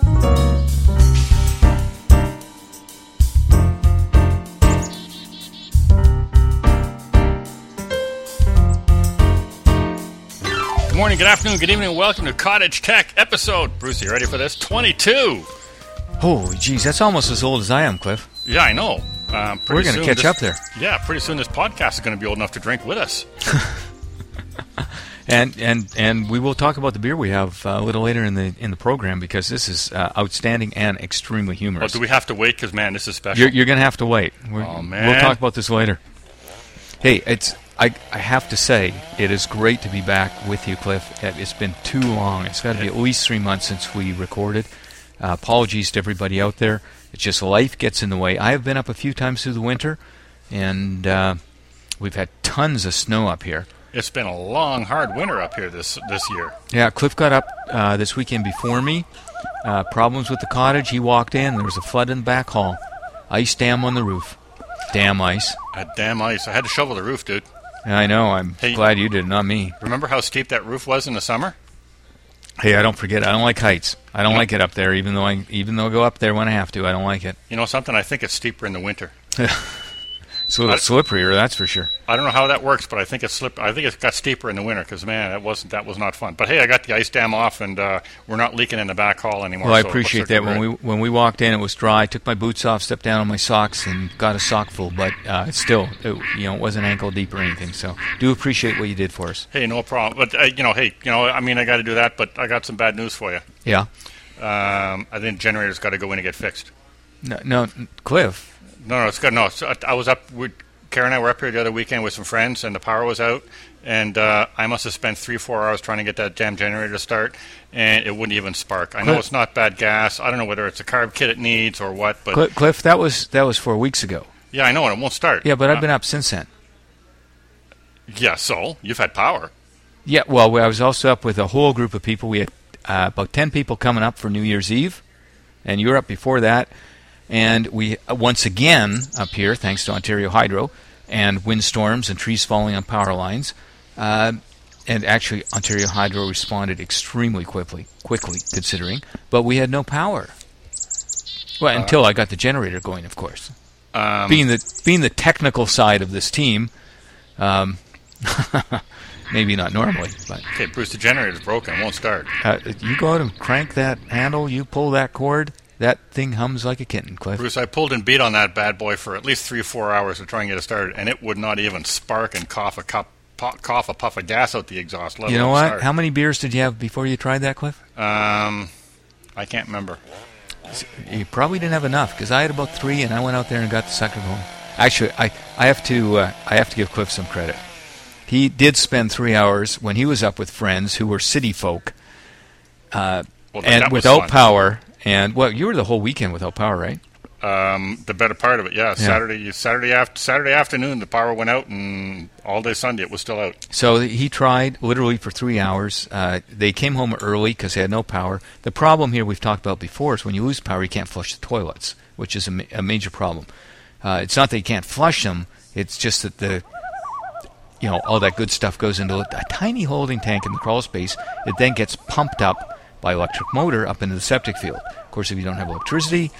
Good morning, good afternoon, good evening, welcome to Cottage Tech episode. Bruce, you ready for this? 22. Holy jeez, that's almost as old as I am, Cliff. Yeah, I know. Um, We're going to catch this- up there. Yeah, pretty soon this podcast is going to be old enough to drink with us. And and and we will talk about the beer we have uh, a little later in the in the program because this is uh, outstanding and extremely Oh, humorous. do we have to wait? Because, man, this is special. you're you're going to have to wait. We're, Oh, We'll talk about this later. Hey, it's I I have to say it is great to be back with you, Cliff. It- It's been too long. It's got to be at least three months since we recorded. Uh, apologies to everybody out there. It's just life gets in the way. I have been up a few times through the winter, and uh, we've had tons of snow up here. It's been a long, hard winter up here this this year. Yeah, Cliff got up uh, this weekend before me. Uh, problems with the cottage. He walked in. There was a flood in the back hall. Ice dam on the roof. Damn ice. That damn ice. I had to shovel the roof, dude. I know. I'm Hey. glad you did, not me. Remember how steep that roof was in the summer? Hey, I don't forget. I don't like heights. I don't like it up there, even though I even though I go up there when I have to. I don't like it. You know something? I think it's steeper in the winter. It's a little I- slipperier, that's for sure. I don't know how that works, but I think it's slip. I think it's got steeper in the winter because man, that wasn't that was not fun. But hey, I got the ice dam off, and uh, we're not leaking in the back hall anymore. Well, I so it appreciate that. When we when we walked in, it was dry. I took my boots off, stepped down on my socks, and got a sock full. But uh, it's still, it, you know, it wasn't ankle deep or anything. So, do appreciate what you did for us. Hey, no problem. But uh, you know, hey, you know, I mean, I got to do that. But I got some bad news for you. Yeah. Um, I think generator's got to go in and get fixed. No, no Cliff. No, no, it's good. No, so I- I was up. With, Karen and I were up here the other weekend with some friends, and the power was out. And uh, I must have spent three, four hours trying to get that damn generator to start, and it wouldn't even spark. I know Cliff- it's not bad gas. I don't know whether it's a carb kit it needs or what, but Cliff, Cliff, that was that was four weeks ago. yeah, I know, and it won't start. Yeah, but I've Uh, been up since then. Yeah, so you've had power. Yeah, well, I was also up with a whole group of people. We had uh, about 10 people coming up for New Year's Eve, and you were up before that. And we, uh, once again, up here, thanks to Ontario Hydro, and windstorms and trees falling on power lines. Uh, and actually, Ontario Hydro responded extremely quickly, quickly considering, but we had no power. Well, until I got the generator going, of course. Um, being the being the technical side of this team, um, maybe not normally, but okay, Bruce, the generator's broken. It won't start. uh, you go out and crank that handle, you pull that cord, that thing hums like a kitten, Cliff. Bruce, I pulled and beat on that bad boy for at least three, or four hours to try and get it started, and it would not even spark and cough a cup, cough a puff of gas out the exhaust. Let You know what? start. How many beers did you have before you tried that, Cliff? Um, I can't remember. You probably didn't have enough because I had about three, and I went out there and got the sucker going. Actually, I, I have to uh, I have to give Cliff some credit. He did spend three hours when he was up with friends who were city folk, uh, Well, and without fun. power. And well, you were the whole weekend without power, right? Um, the better part of it, yeah. Saturday, Saturday after Saturday afternoon, the power went out, and all day Sunday it was still out. So he tried literally for three hours. Uh, they came home early because they had no power. The problem here we've talked about before is when you lose power, you can't flush the toilets, which is a, ma- a major problem. Uh, it's not that you can't flush them; it's just that the you know all that good stuff goes into a, a tiny holding tank in the crawl space. It then gets pumped up by electric motor up into the septic field. Of course, if you don't have electricity,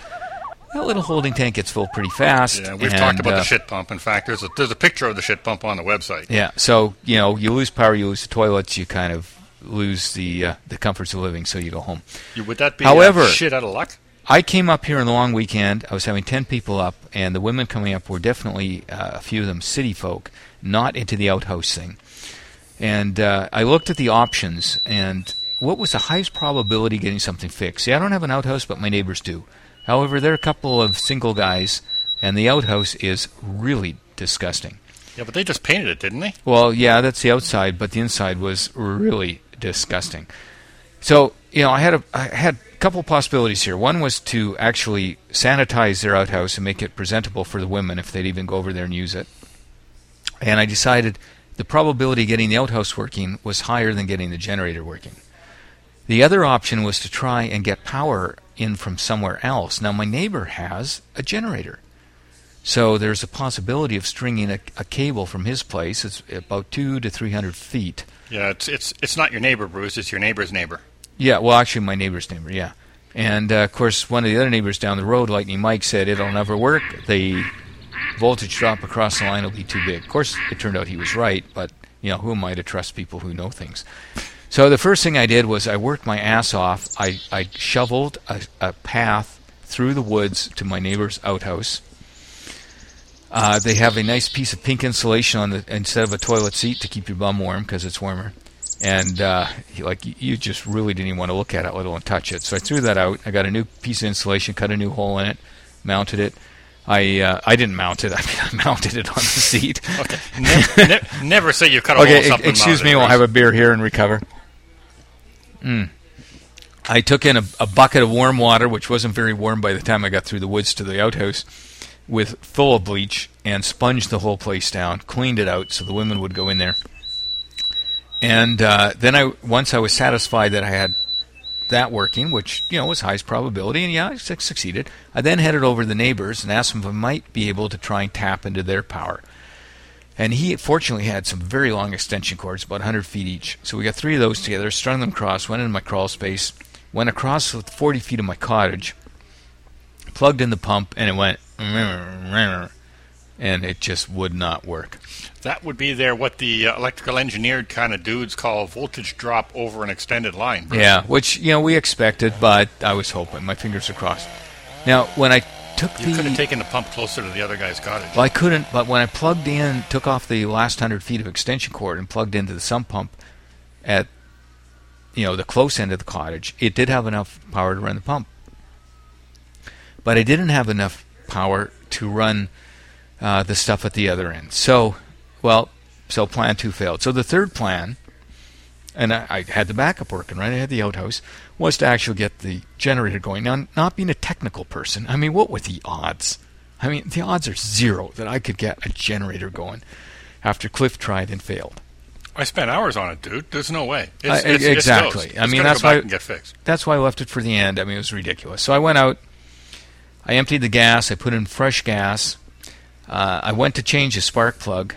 that little holding tank gets full pretty fast. Yeah, we've and, talked about uh, the shit pump. In fact, there's a there's a picture of the shit pump on the website. Yeah, so you know, you lose power, you lose the toilets, you kind of lose the uh, the comforts of living, so you go home. You, would that be However- uh, shit out of luck? I came up here on the long weekend. I was having ten people up, and the women coming up were definitely uh, a few of them city folk, not into the outhouse thing. And uh, I looked at the options, and what was the highest probability getting something fixed? See, I don't have an outhouse, but my neighbors do. However, they're a couple of single guys, and the outhouse is really disgusting. Yeah, but they just painted it, didn't they? Well, yeah, that's the outside, but the inside was really disgusting. So, you know, I had a I had a couple possibilities here. One was to actually sanitize their outhouse and make it presentable for the women if they'd even go over there and use it. And I decided the probability of getting the outhouse working was higher than getting the generator working. The other option was to try and get power in from somewhere else. Now, my neighbor has a generator. So there's a possibility of stringing a, a cable from his place. It's about two to three hundred feet. Yeah, it's it's it's not your neighbor, Bruce. It's your neighbor's neighbor. Yeah, well, actually, my neighbor's neighbor. Yeah, And uh, of course, one of the other neighbors down the road, Lightning Mike, said it'll never work. The voltage drop across the line will be too big. Of course, it turned out he was right, but you know, who am I to trust people who know things? So the first thing I did was I worked my ass off. I, I shoveled a, a path through the woods to my neighbor's outhouse. Uh, they have a nice piece of pink insulation on the instead of a toilet seat to keep your bum warm because it's warmer. And uh, like you just really didn't even want to look at it, let alone touch it. So I threw that out. I got a new piece of insulation, cut a new hole in it, mounted it. I uh, I didn't mount it. I, mean, I mounted it on the seat. okay. Ne- ne- never say you cut a okay, hole something. excuse me. We'll have a beer here and recover. Mm. I took in a, a bucket of warm water, which wasn't very warm by the time I got through the woods to the outhouse, with full of bleach, and sponged the whole place down. Cleaned it out so the women would go in there. And uh, then I, once I was satisfied that I had that working, which you know was highest probability, and yeah, I succeeded. I then headed over to the neighbors and asked them if I might be able to try and tap into their power. And he fortunately had some very long extension cords, about 100 feet each. So we got three of those together, strung them across, went into my crawl space, went across the 40 feet of my cottage, plugged in the pump, and it went, and it just would not work. That would be there what the electrical engineered kind of dudes call voltage drop over an extended line. Bruce. Yeah, which you know we expected, but I was hoping. My fingers are crossed. Now, when I took You the could have taken the pump closer to the other guy's cottage. Well, I couldn't, but when I plugged in, took off the last hundred feet of extension cord and plugged into the sump pump at, you know, the close end of the cottage, it did have enough power to run the pump. But I didn't have enough power to run uh, the stuff at the other end. So, well, so plan two failed. So the third plan, and I, I had the backup working, right? I had the outhouse, was to actually get the generator going. Now, not being a technical person, I mean, what were the odds? I mean, the odds are zero that I could get a generator going after Cliff tried and failed. I spent hours on it, dude. There's no way. It's, it's, it's exactly. toast. I mean, that's why- and get fixed. That's why I left it for the end. I mean, it was ridiculous. So I went out, I emptied the gas, I put in fresh gas, uh, I went to change the spark plug,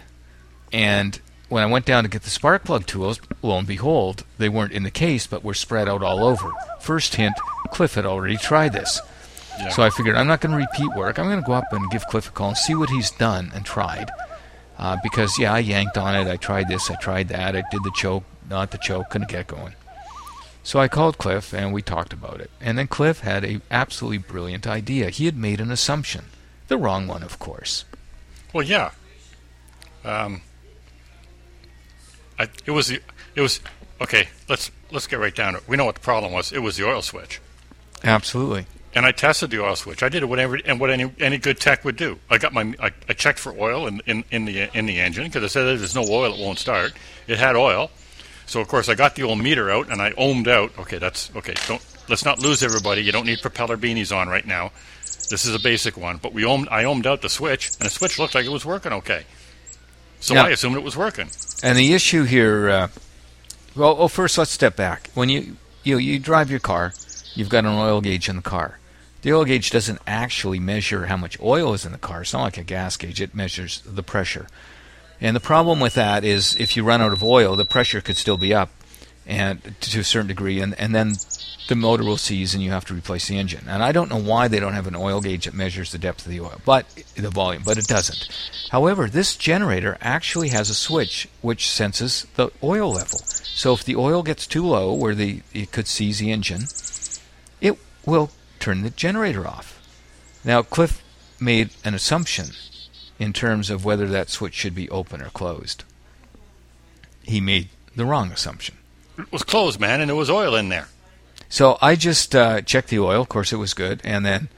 and when I went down to get the spark plug tools, lo and behold, they weren't in the case, but were spread out all over. First hint: Cliff had already tried this. Yeah. So I figured I'm not going to repeat work. I'm going to go up and give Cliff a call and see what he's done and tried. Uh, because yeah, I yanked on it. I tried this. I tried that. I did the choke, not the choke. Couldn't get going. So I called Cliff and we talked about it. And then Cliff had a absolutely brilliant idea. He had made an assumption, the wrong one, of course. Well, yeah. Um, I, it was the, it was okay. Let's let's get right down to it. We know what the problem was. It was the oil switch, Absolutely. and I tested the oil switch. I did it whatever and what any any good tech would do. I got my I, I checked for oil in in, in the in the engine because it said if there's no oil, it won't start. It had oil, so of course I got the old meter out and I ohmed out. Okay, that's okay. Don't let's not lose everybody. You don't need propeller beanies on right now. This is a basic one, but we ohmed, I ohmed out the switch, and the switch looked like it was working okay. So Yeah. I assumed it was working. And the issue here, uh, well, well, first let's step back. When you you you drive your car, you've got an oil gauge in the car. The oil gauge doesn't actually measure how much oil is in the car. It's not like a gas gauge. It measures the pressure. And the problem with that is if you run out of oil, the pressure could still be up, and to a certain degree, and and then the motor will seize and you have to replace the engine. And I don't know why they don't have an oil gauge that measures the depth of the oil, but the volume, but it doesn't. However, this generator actually has a switch which senses the oil level. So if the oil gets too low where the it could seize the engine, it will turn the generator off. Now Cliff made an assumption in terms of whether that switch should be open or closed. He made the wrong assumption. It was closed, man, and there was oil in there. So I just uh, checked the oil. Of course, it was good. And then,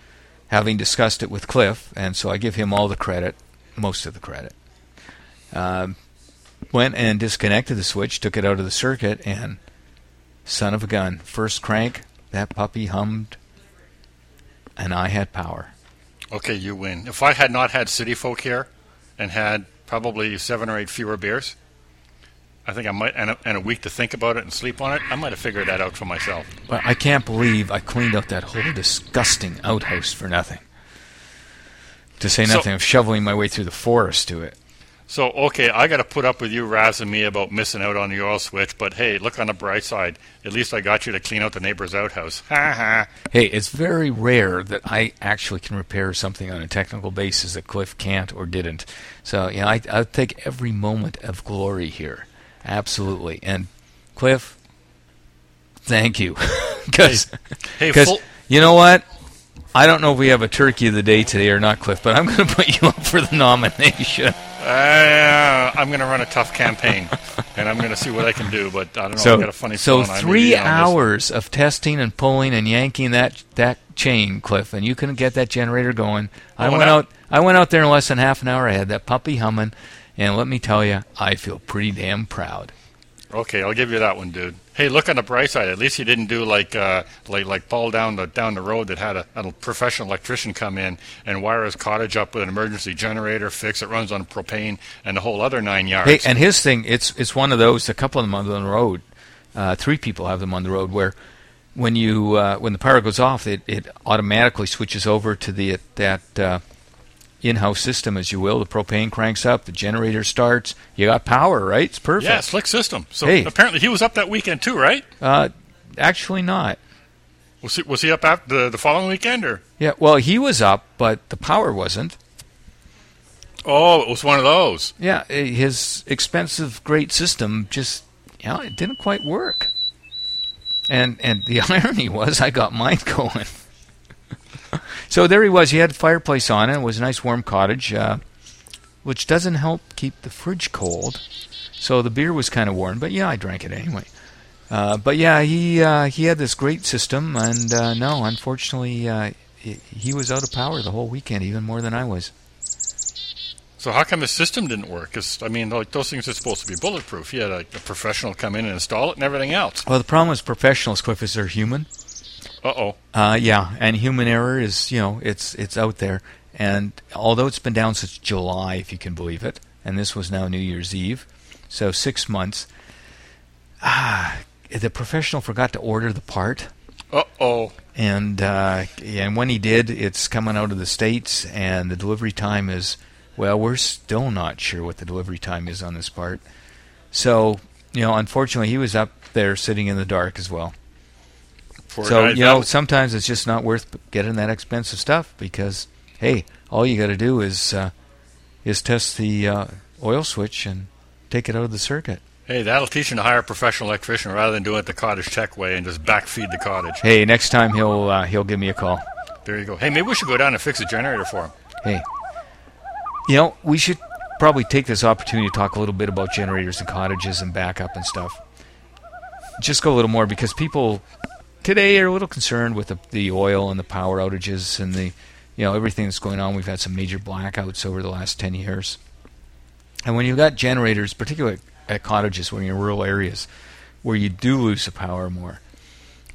having discussed it with Cliff, and so I give him all the credit, most of the credit. Um, went and disconnected the switch, took it out of the circuit, and son of a gun, first crank, that puppy hummed, and I had power. Okay, you win. If I had not had city folk here and had probably seven or eight fewer beers, I think I might, and a, and a week to think about it and sleep on it, I might have figured that out for myself. But I can't believe I cleaned out that whole disgusting outhouse for nothing. To say So- nothing of shoveling my way through the forest to it. So okay, I got to put up with you razzing me about missing out on the oil switch, but hey, look on the bright side. At least I got you to clean out the neighbor's outhouse. Ha ha. Hey, it's very rare that I actually can repair something on a technical basis that Cliff can't or didn't. So, you know, I, I take every moment of glory here. Absolutely. And, Cliff, thank you. Because, Hey, full, you know what? I don't know if we have a turkey of the day today or not, Cliff, but I'm going to put you up for the nomination. uh, I'm going to run a tough campaign, and I'm going to see what I can do. But I don't know. I So, got a funny so I three be on this. hours of testing and pulling and yanking that that chain, Cliff, and you couldn't get that generator going. I Oh, went now- out. I went out there in less than half an hour. I had that puppy humming, and let me tell you, I feel pretty damn proud. Okay, I'll give you that one, dude. Hey, look on the bright side. At least you didn't do like uh, like like Paul down the down the road that had a, a professional electrician come in and wire his cottage up with an emergency generator, fix it, runs on propane, and the whole other nine yards. Hey, and his thing, it's it's one of those. A couple of them on the road. Uh, three people have them on the road where. When you uh, when the power goes off, it, it automatically switches over to the that uh, in-house system, as you will. The propane cranks up, the generator starts. You got power, right? It's perfect. yeah, slick system. So Hey. apparently he was up that weekend too, right? Uh, actually, not. Was he, was he up after the, the following weekend or? Yeah, well, he was up, but the power wasn't. Oh, it was one of those. Yeah, eh, his expensive, great system just, you know, it didn't quite work. And and the irony was, I got mine going. So there he was. He had a fireplace on it. It was a nice warm cottage, uh, which doesn't help keep the fridge cold. So the beer was kind of warm, but yeah, I drank it anyway. Uh, but yeah, he uh, he had this great system, and uh, no, unfortunately, uh, he, he was out of power the whole weekend, even more than I was. So how come the system didn't work? 'Cause, I mean, like those things are supposed to be bulletproof. You had a, a professional come in and install it and everything else. Well, the problem with professionals, Cliff, is they're human. Uh oh. Uh, yeah, and human error is, you know, it's it's out there. And although it's been down since July, if you can believe it, and this was now New Year's Eve, so six months. Ah, the professional forgot to order the part, Uh oh. and uh, and when he did, it's coming out of the states, and the delivery time is well, we're still not sure what the delivery time is on this part. So, you know, unfortunately, he was up there sitting in the dark as well. So you know, sometimes it's just not worth getting that expensive stuff because hey, all you got to do is uh, is test the uh, oil switch and take it out of the circuit. Hey, that'll teach him to hire a professional electrician rather than doing it the cottage tech way and just backfeed the cottage. Hey, next time he'll uh, he'll give me a call. There you go. Hey, maybe we should go down and fix the generator for him. Hey, you know, we should probably take this opportunity to talk a little bit about generators and cottages and backup and stuff. Just go a little more because people today are a little concerned with the, the oil and the power outages and the, you know, everything that's going on. We've had some major blackouts over the last 10 years. And when you've got generators, particularly at cottages when you're in rural areas where you do lose the power more,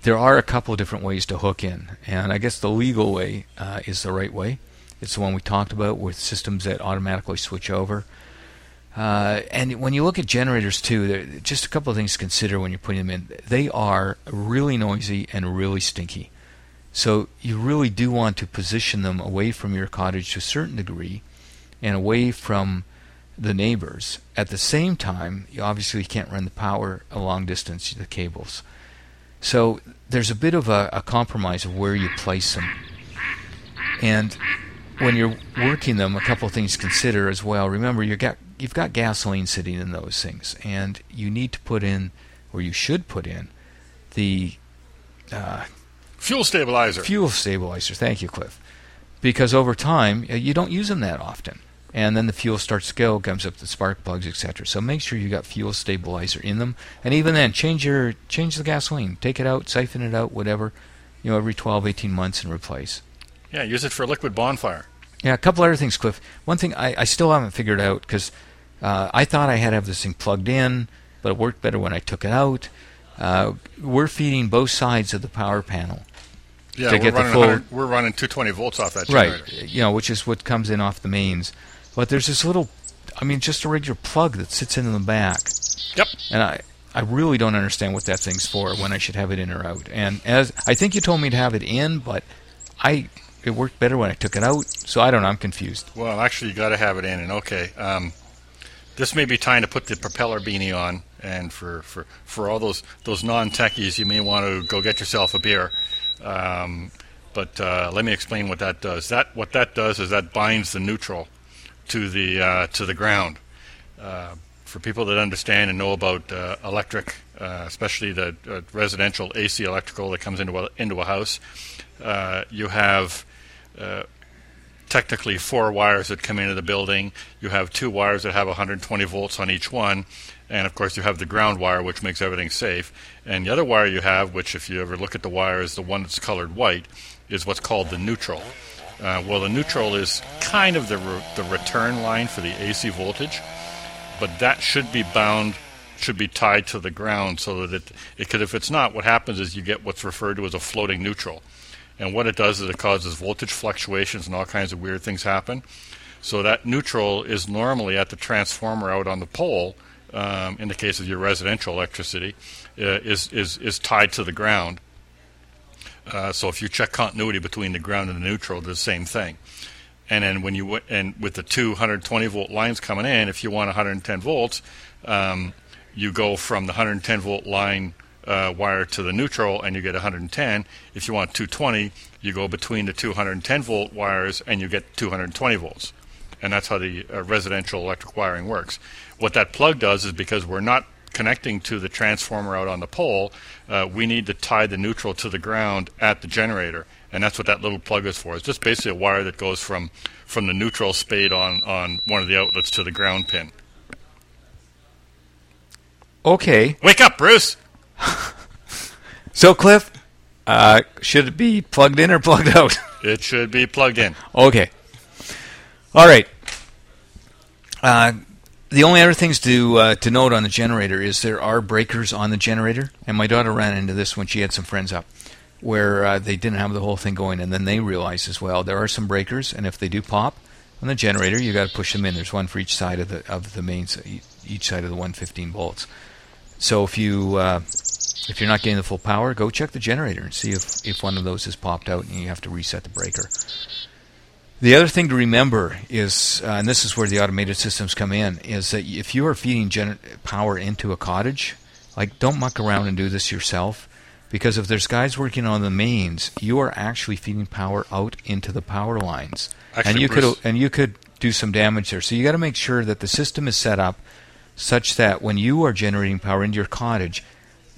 there are a couple of different ways to hook in. And I guess the legal way uh, is the right way. It's the one we talked about with systems that automatically switch over. Uh, and when you look at generators too, just a couple of things to consider when you're putting them in. They are really noisy and really stinky. So you really do want to position them away from your cottage to a certain degree and away from the neighbors. At the same time, you obviously can't run the power a long distance to the cables. So there's a bit of a, a compromise of where you place them. And when you're working them, a couple of things to consider as well. Remember, you got you've got gasoline sitting in those things, and you need to put in, or you should put in, the uh, Fuel stabilizer. fuel stabilizer. Thank you, Cliff. Because over time, uh, you don't use them that often, and then the fuel starts to go, comes up the spark plugs, etc. So make sure you got fuel stabilizer in them, and even then, change your change the gasoline, take it out, siphon it out, whatever, you know, every 12, 18 months, and replace. Yeah, use it for a liquid bonfire. Yeah, a couple other things, Cliff. One thing I, I still haven't figured out because uh, I thought I had to have this thing plugged in, but it worked better when I took it out. Uh, we're feeding both sides of the power panel, Yeah, To we're get the running full- we're running 220 volts off that generator. right? You know, which is what comes in off the mains. But there's this little, I mean, just a regular plug that sits in the back, Yep. and I. I really don't understand what that thing's for. When I should have it in or out, and as I think you told me to have it in, but I it worked better when I took it out. So I don't know. I'm confused. Well, actually, you got to have it in. And okay, um, this may be time to put the propeller beanie on. And for, for, for all those those non techies, you may want to go get yourself a beer. Um, but uh, let me explain what that does. That what that does is that binds the neutral to the uh, to the ground. Uh, for people that understand and know about uh, electric, uh, especially the uh, residential AC electrical that comes into a, into a house, you have technically four wires that come into the building. You have two wires that have 120 volts on each one. And of course, you have the ground wire, which makes everything safe. And the other wire you have, which if you ever look at the wire, is the one that's colored white, is what's called the neutral. Uh, well, the neutral is kind of the, re- the return line for the AC voltage, but that should be bound, should be tied to the ground so that it, because if it's not, what happens is you get what's referred to as a floating neutral. And what it does is it causes voltage fluctuations and all kinds of weird things happen. So that neutral is normally at the transformer out on the pole, um, in the case of your residential electricity, uh, is, is, is tied to the ground. Uh, so if you check continuity between the ground and the neutral, the same thing. And then when you and with the 220 volt lines coming in, if you want 110 volts, um, you go from the 110 volt line uh, wire to the neutral and you get 110. If you want 220, you go between the 210 volt wires and you get 220 volts. And that's how the uh, residential electric wiring works. What that plug does is because we're not connecting to the transformer out on the pole, uh, we need to tie the neutral to the ground at the generator. And that's what that little plug is for. It's just basically a wire that goes from, from the neutral spade on, on one of the outlets to the ground pin. Okay. Wake up, Bruce! so, Cliff, uh, should it be plugged in or plugged out? it should be plugged in. Okay. All right. Uh, the only other things to uh, to note on the generator is there are breakers on the generator, and my daughter ran into this when she had some friends up, where uh, they didn't have the whole thing going, and then they realized as well there are some breakers, and if they do pop on the generator, you got to push them in. There's one for each side of the of the mains, each side of the 115 volts. So if you uh, if you're not getting the full power, go check the generator and see if, if one of those has popped out and you have to reset the breaker. The other thing to remember is, uh, and this is where the automated systems come in, is that if you are feeding gener- power into a cottage, like don't muck around and do this yourself, because if there's guys working on the mains, you are actually feeding power out into the power lines, actually, and you Bruce, could and you could do some damage there. So you got to make sure that the system is set up such that when you are generating power into your cottage,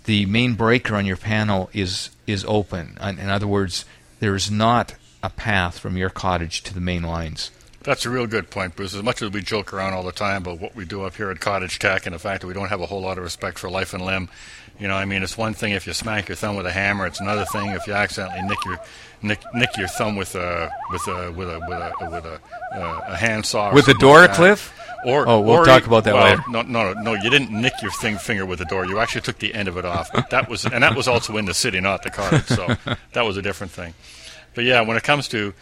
the main breaker on your panel is is open. In other words, there is not a path from your cottage to the main lines. That's a real good point, Bruce. As much as we joke around all the time about what we do up here at Cottage Tech and the fact that we don't have a whole lot of respect for life and limb, you know, I mean, it's one thing if you smack your thumb with a hammer. It's another thing if you accidentally nick your nick, nick your thumb with a with a with a with a with a, uh, a handsaw. With a door, like Cliff. Or, oh, we'll or talk about that well, later. No, no, no, you didn't nick your thing finger with the door. You actually took the end of it off. But that was, and that was also in the city, not the car. So that was a different thing. But yeah, when it comes to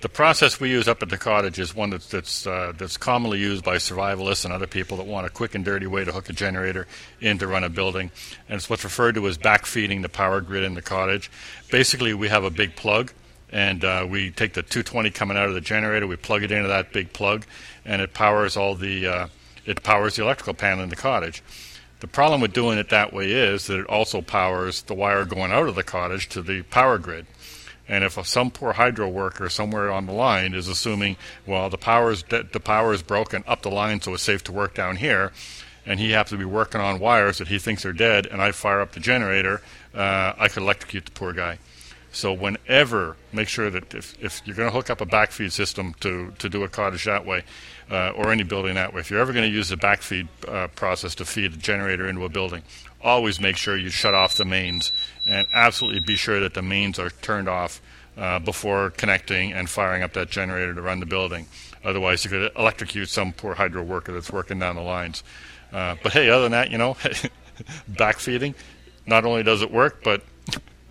the process we use up at the cottage is one that's that's, uh, that's commonly used by survivalists and other people that want a quick and dirty way to hook a generator in to run a building, and it's what's referred to as backfeeding the power grid in the cottage. Basically, we have a big plug and uh, we take the 220 coming out of the generator, we plug it into that big plug, and it powers all the uh, it powers the electrical panel in the cottage. The problem with doing it that way is that it also powers the wire going out of the cottage to the power grid. And if some poor hydro worker somewhere on the line is assuming, well, the power is de- the power is broken up the line, so it's safe to work down here, and he happens to be working on wires that he thinks are dead, and I fire up the generator, uh, I could electrocute the poor guy. So whenever, make sure that if, if you're going to hook up a backfeed system to, to do a cottage that way, uh, or any building that way, if you're ever going to use the backfeed uh, process to feed a generator into a building, always make sure you shut off the mains and absolutely be sure that the mains are turned off uh, before connecting and firing up that generator to run the building. Otherwise, you could electrocute some poor hydro worker that's working down the lines. Uh, but hey, other than that, you know, backfeeding, not only does it work, but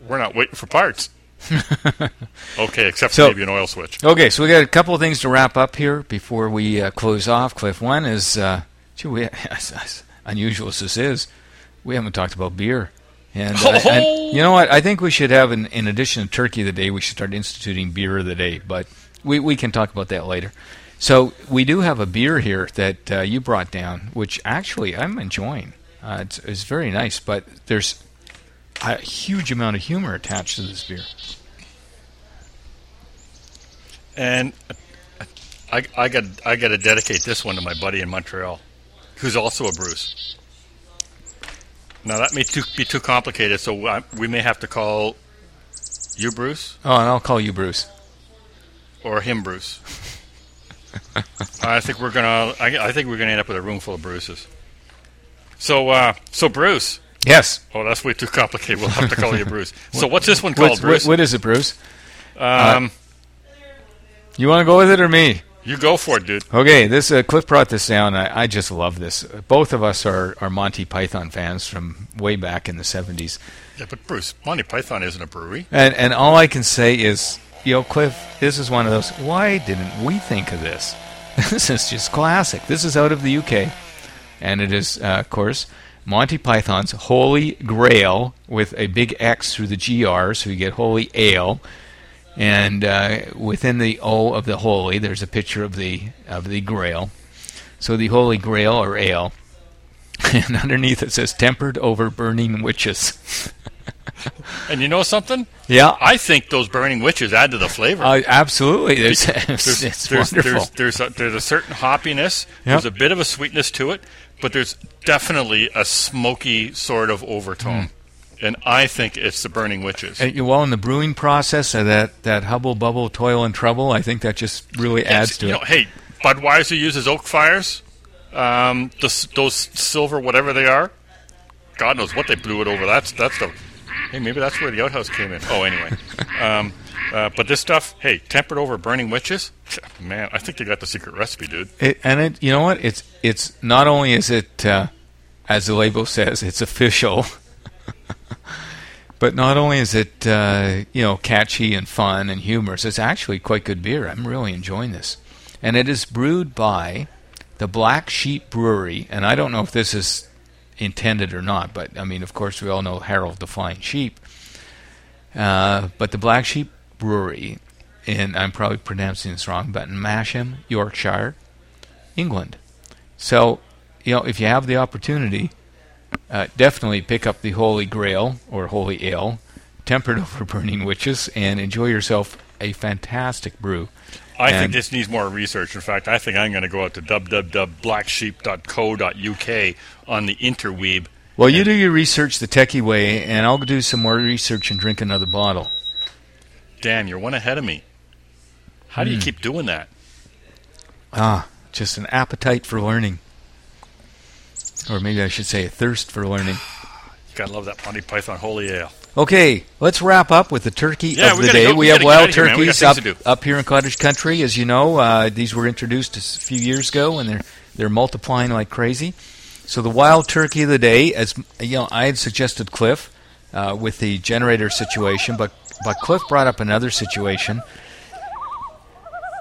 we're not waiting for parts. okay, except for So- maybe an oil switch. Okay, so we got a couple of things to wrap up here before we uh, close off. Cliff, one is, uh, gee, we, as, as unusual as this is, we haven't talked about beer. And, uh, and you know what? I think we should have, in, in addition to Turkey of the Day, we should start instituting beer of the day. But we, we can talk about that later. So we do have a beer here that uh, you brought down, which actually I'm enjoying. Uh, it's, it's very nice, but there's a huge amount of humor attached to this beer. And I, I got I got to dedicate this one to my buddy in Montreal, who's also a Bruce. Now that may too, be too complicated, so I, we may have to call you Bruce Oh, and I'll call you Bruce. or him Bruce. I think we're gonna I, I think we're gonna end up with a room full of Bruces. So uh, so Bruce. Yes. Oh, that's way too complicated. We'll have to call you Bruce. So what's this one called, What's- Bruce? what- what is it, Bruce? um, You want to go with it or me? you go for it, dude. Okay, this uh, Cliff brought this down. I, I just love this. Both of us are, are Monty Python fans from way back in the '70s, Yeah, but Bruce, Monty Python isn't a brewery. and and all I can say is, you know, Cliff, this is one of those. Why didn't we think of this? This is just classic. This is out of the UK, and it is, uh, of course, Monty Python's Holy Grail with a big X through the GR, so you get Holy Ale. And uh, within the O of the Holy, there's a picture of the of the Grail. So the Holy Grail or Ale, and underneath it says "Tempered over burning witches." And you know something? yeah, I think those burning witches add to the flavor. uh, absolutely. There's, there's, it's there's, wonderful. there's, there's, a, there's a certain hoppiness. Yep. There's a bit of a sweetness to it, but there's definitely a smoky sort of overtone. And I think it's the burning witches. You- well, in the brewing process, uh, that that hubble bubble toil and trouble, I think that just really adds to you it. know, hey, Budweiser uses oak fires. Um, the, those silver, whatever they are, God knows what they blew it over. That's that's the. Hey, maybe that's where the outhouse came in. Oh, anyway. um, uh, but this stuff, hey, tempered over burning witches. Man, I think they got the secret recipe, dude. It, and it, you know what? It's it's not only is it, uh, as the label says, it's official, but not only is it uh, you know catchy and fun and humorous, it's actually quite good beer. I'm really enjoying this, and it is brewed by the Black Sheep Brewery, and I don't know if this is intended or not, but I mean, of course, we all know Harold the Flying Sheep, uh, but the Black Sheep Brewery, and I'm probably pronouncing this wrong, but in Masham, Yorkshire. England. So, you know, if you have the opportunity, uh, definitely pick up the Holy Grail or Holy Ale, tempered over burning witches, and enjoy yourself a fantastic brew. I And- think this needs more research. In fact, I think I'm going to go out to www.blacksheep.co.uk on the interweeb. Well, you do your research the techie way, and I'll do some more research and drink another bottle. Damn, you're one ahead of me. How do you Hmm. keep doing that? Ah, just an appetite for learning. Or maybe I should say a thirst for learning. You gotta love that Monty Python Holy Ale. Okay, let's wrap up with the turkey Yeah, of the day. go- we we have wild here, man. We got turkeys up, things to do. up here in cottage country, as you know. Uh, these were introduced a few years ago, and they're they're multiplying like crazy. So the wild turkey of the day, as you know, I had suggested Cliff uh, with the generator situation, but but Cliff brought up another situation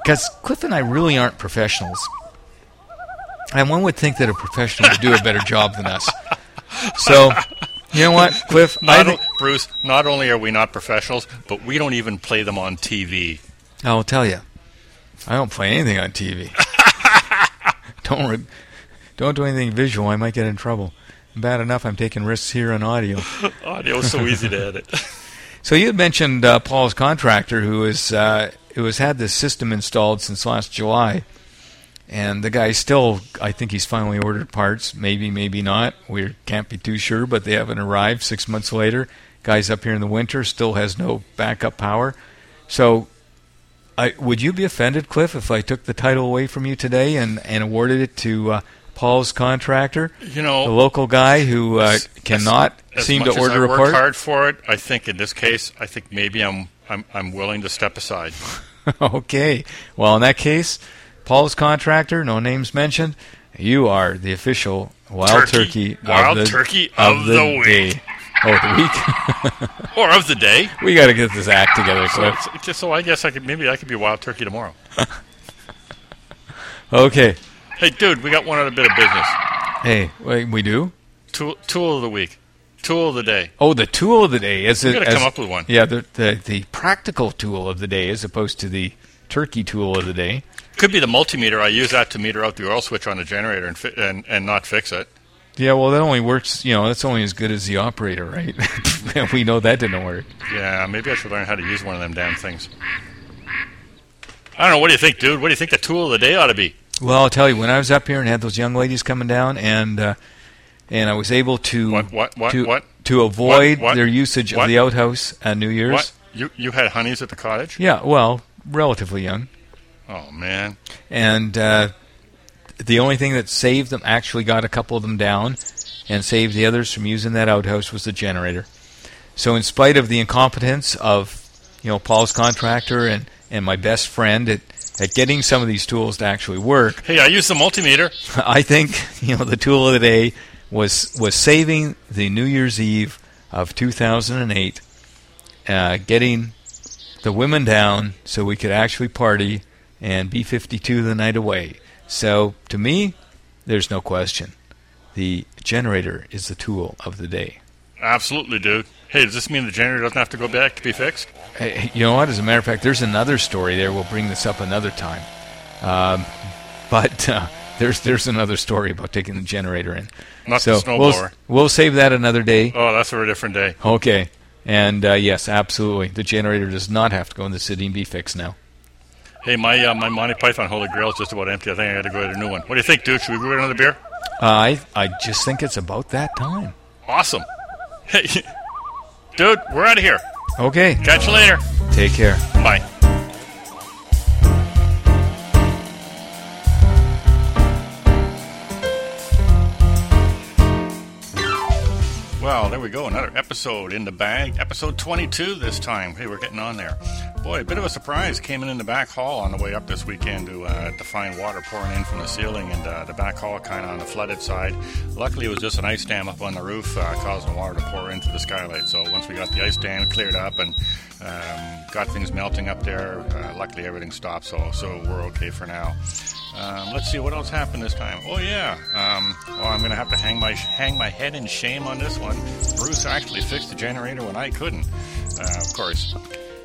because Cliff and I really aren't professionals, and one would think that a professional would do a better job than us. So. You know what, Cliff? I Not o- Bruce, not only are we not professionals, but we don't even play them on TV. I'll tell you, I don't play anything on TV. don't re- don't do anything visual. I might get in trouble. Bad enough I'm taking risks here on audio. Audio is so easy to edit. So you had mentioned uh, Paul's contractor, who is uh, who has had this system installed since last July, and the guy still, I think he's finally ordered parts. Maybe, maybe not. We can't be too sure, but they haven't arrived. Six months later, guy's up here in the winter, still has no backup power. So, I, would you be offended, Cliff, if I took the title away from you today and, and awarded it to uh, Paul's contractor, You know, the local guy who uh, cannot seem much to order as I a work hard for it, I think in this case, I think maybe I'm I'm I'm willing to step aside. okay. Well, in that case, Paul's contractor, no names mentioned. You are the official wild Turkey. turkey, Wild of the, turkey of the week. day. Oh, the week. or of the day. we got to get this act together, So, just so I guess I could maybe I could be wild turkey tomorrow. Okay. Hey, dude, we got one other bit of business. Hey, wait, we do. Tool, tool of the week, tool of the day. Oh, the tool of the day is We it? got to as- come up with one. Yeah, the, the the practical tool of the day as opposed to the turkey tool of the day. Could be the multimeter. I use that to meter out the oil switch on the generator and fi- and, and not fix it. Yeah, well, that only works. You know, that's only as good as the operator, right? we know that didn't work. Yeah, maybe I should learn how to use one of them damn things. I don't know. What do you think, dude? What do you think the tool of the day ought to be? Well, I'll tell you, when I was up here and had those young ladies coming down, and uh, and I was able to What? What? What? to to avoid their usage of the outhouse at New Year's. What? You you had honeys at the cottage? Yeah, well, relatively young, Oh man. and uh, the only thing that saved them actually got a couple of them down, and saved the others from using that outhouse was the generator. So, in spite of the incompetence of you know Paul's contractor and and my best friend at at getting some of these tools to actually work, Hey, I used the multimeter. I think you know the tool of the day was was saving the New Year's Eve of 2008, uh, getting the women down so we could actually party and be 52 the night away. So to me, there's no question, the generator is the tool of the day. Absolutely, dude. Hey, does this mean the generator doesn't have to go back to be fixed? Hey, you know what? As a matter of fact, there's another story there. We'll bring this up another time. Um, but uh, there's there's another story about taking the generator in. Not so the snowblower. we'll we'll save that another day. Oh, that's for a different day. Okay. And uh, yes, absolutely, the generator does not have to go in the city and be fixed now. Hey, my uh, my Monty Python Holy Grail is just about empty. I think I got to go get a new one. What do you think, dude? Should we go get another beer? Uh, I I just think it's about that time. Awesome. Hey, dude, we're out of here. Okay. Catch you later. Take care. Bye. There we go. Another episode in the bag. Episode 22 this time. Hey, we're getting on there. Boy, a bit of a surprise. Came in in the back hall on the way up this weekend to, uh, to find water pouring in from the ceiling and uh, the back hall kind of on the flooded side. Luckily, it was just an ice dam up on the roof uh, causing water to pour into the skylight. So once we got the ice dam cleared up and um, got things melting up there, uh, luckily everything stopped. So, so we're okay for now. Um, let's see what else happened this time. Oh yeah. Um, oh, I'm gonna have to hang my hang my head in shame on this one. Bruce actually fixed the generator when I couldn't. Uh, of course,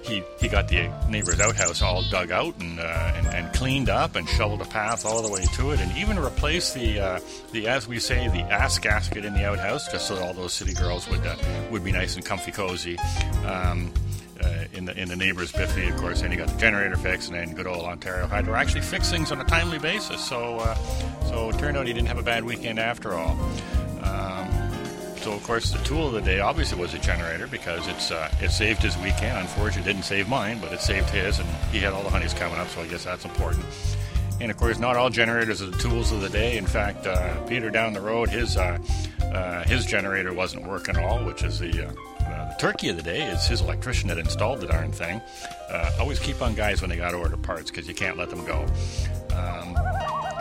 he he got the neighbor's outhouse all dug out and, uh, and and cleaned up and shoveled a path all the way to it, and even replaced the uh, the as we say the ass gasket in the outhouse, just so all those city girls would uh, would be nice and comfy cozy. Um, uh, in the in the neighbor's biffy, of course, and he got the generator fixed, and then good old Ontario Hydro actually fix things on a timely basis. So uh, so it turned out he didn't have a bad weekend after all. So of course the tool of the day obviously was a generator because it's uh, it saved his weekend. Unfortunately, it didn't save mine, but it saved his, and he had all the honeys coming up. So I guess that's important. And of course, not all generators are the tools of the day. In fact, uh, Peter down the road, his uh, uh, his generator wasn't working at all, which is the uh, uh, turkey of the day is his electrician that installed the darn thing. Always keep on guys when they got order parts because you can't let them go. Um,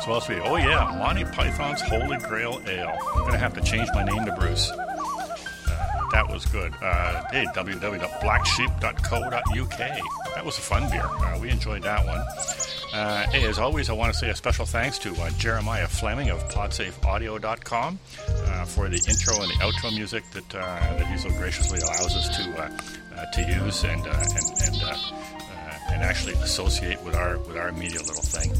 what else we? Oh yeah, Monty Python's Holy Grail Ale. I'm gonna have to change my name to Bruce. Uh, that was good. Uh, hey, www.blacksheep.co.uk. That was a fun beer. Uh, we enjoyed that one. Uh, hey, as always, I want to say a special thanks to uh, Jeremiah Fleming of PodSafeAudio.com uh, for the intro and the outro music that uh, that he so graciously allows us to uh, uh, to use and uh, and and, and actually associate with our with our media little thing.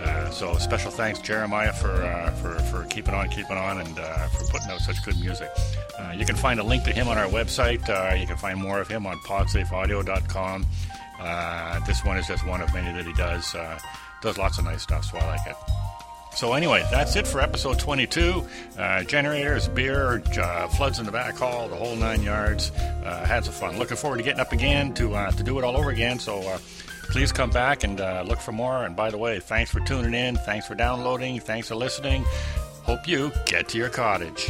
Uh, so special thanks, Jeremiah, for uh, for for keeping on, keeping on, and uh, for putting out such good music. Uh, you can find a link to him on our website. Uh, you can find more of him on PodSafeAudio.com. Uh, this one is just one of many that he does. Does lots of nice stuff, so I like it. So anyway, that's it for episode 22. Uh, generators, beer, uh, floods in the back hall, the whole nine yards. Uh, had some fun. Looking forward to getting up again to uh, to do it all over again. So uh, please come back and uh, look for more. And by the way, thanks for tuning in. Thanks for downloading. Thanks for listening. Hope you get to your cottage.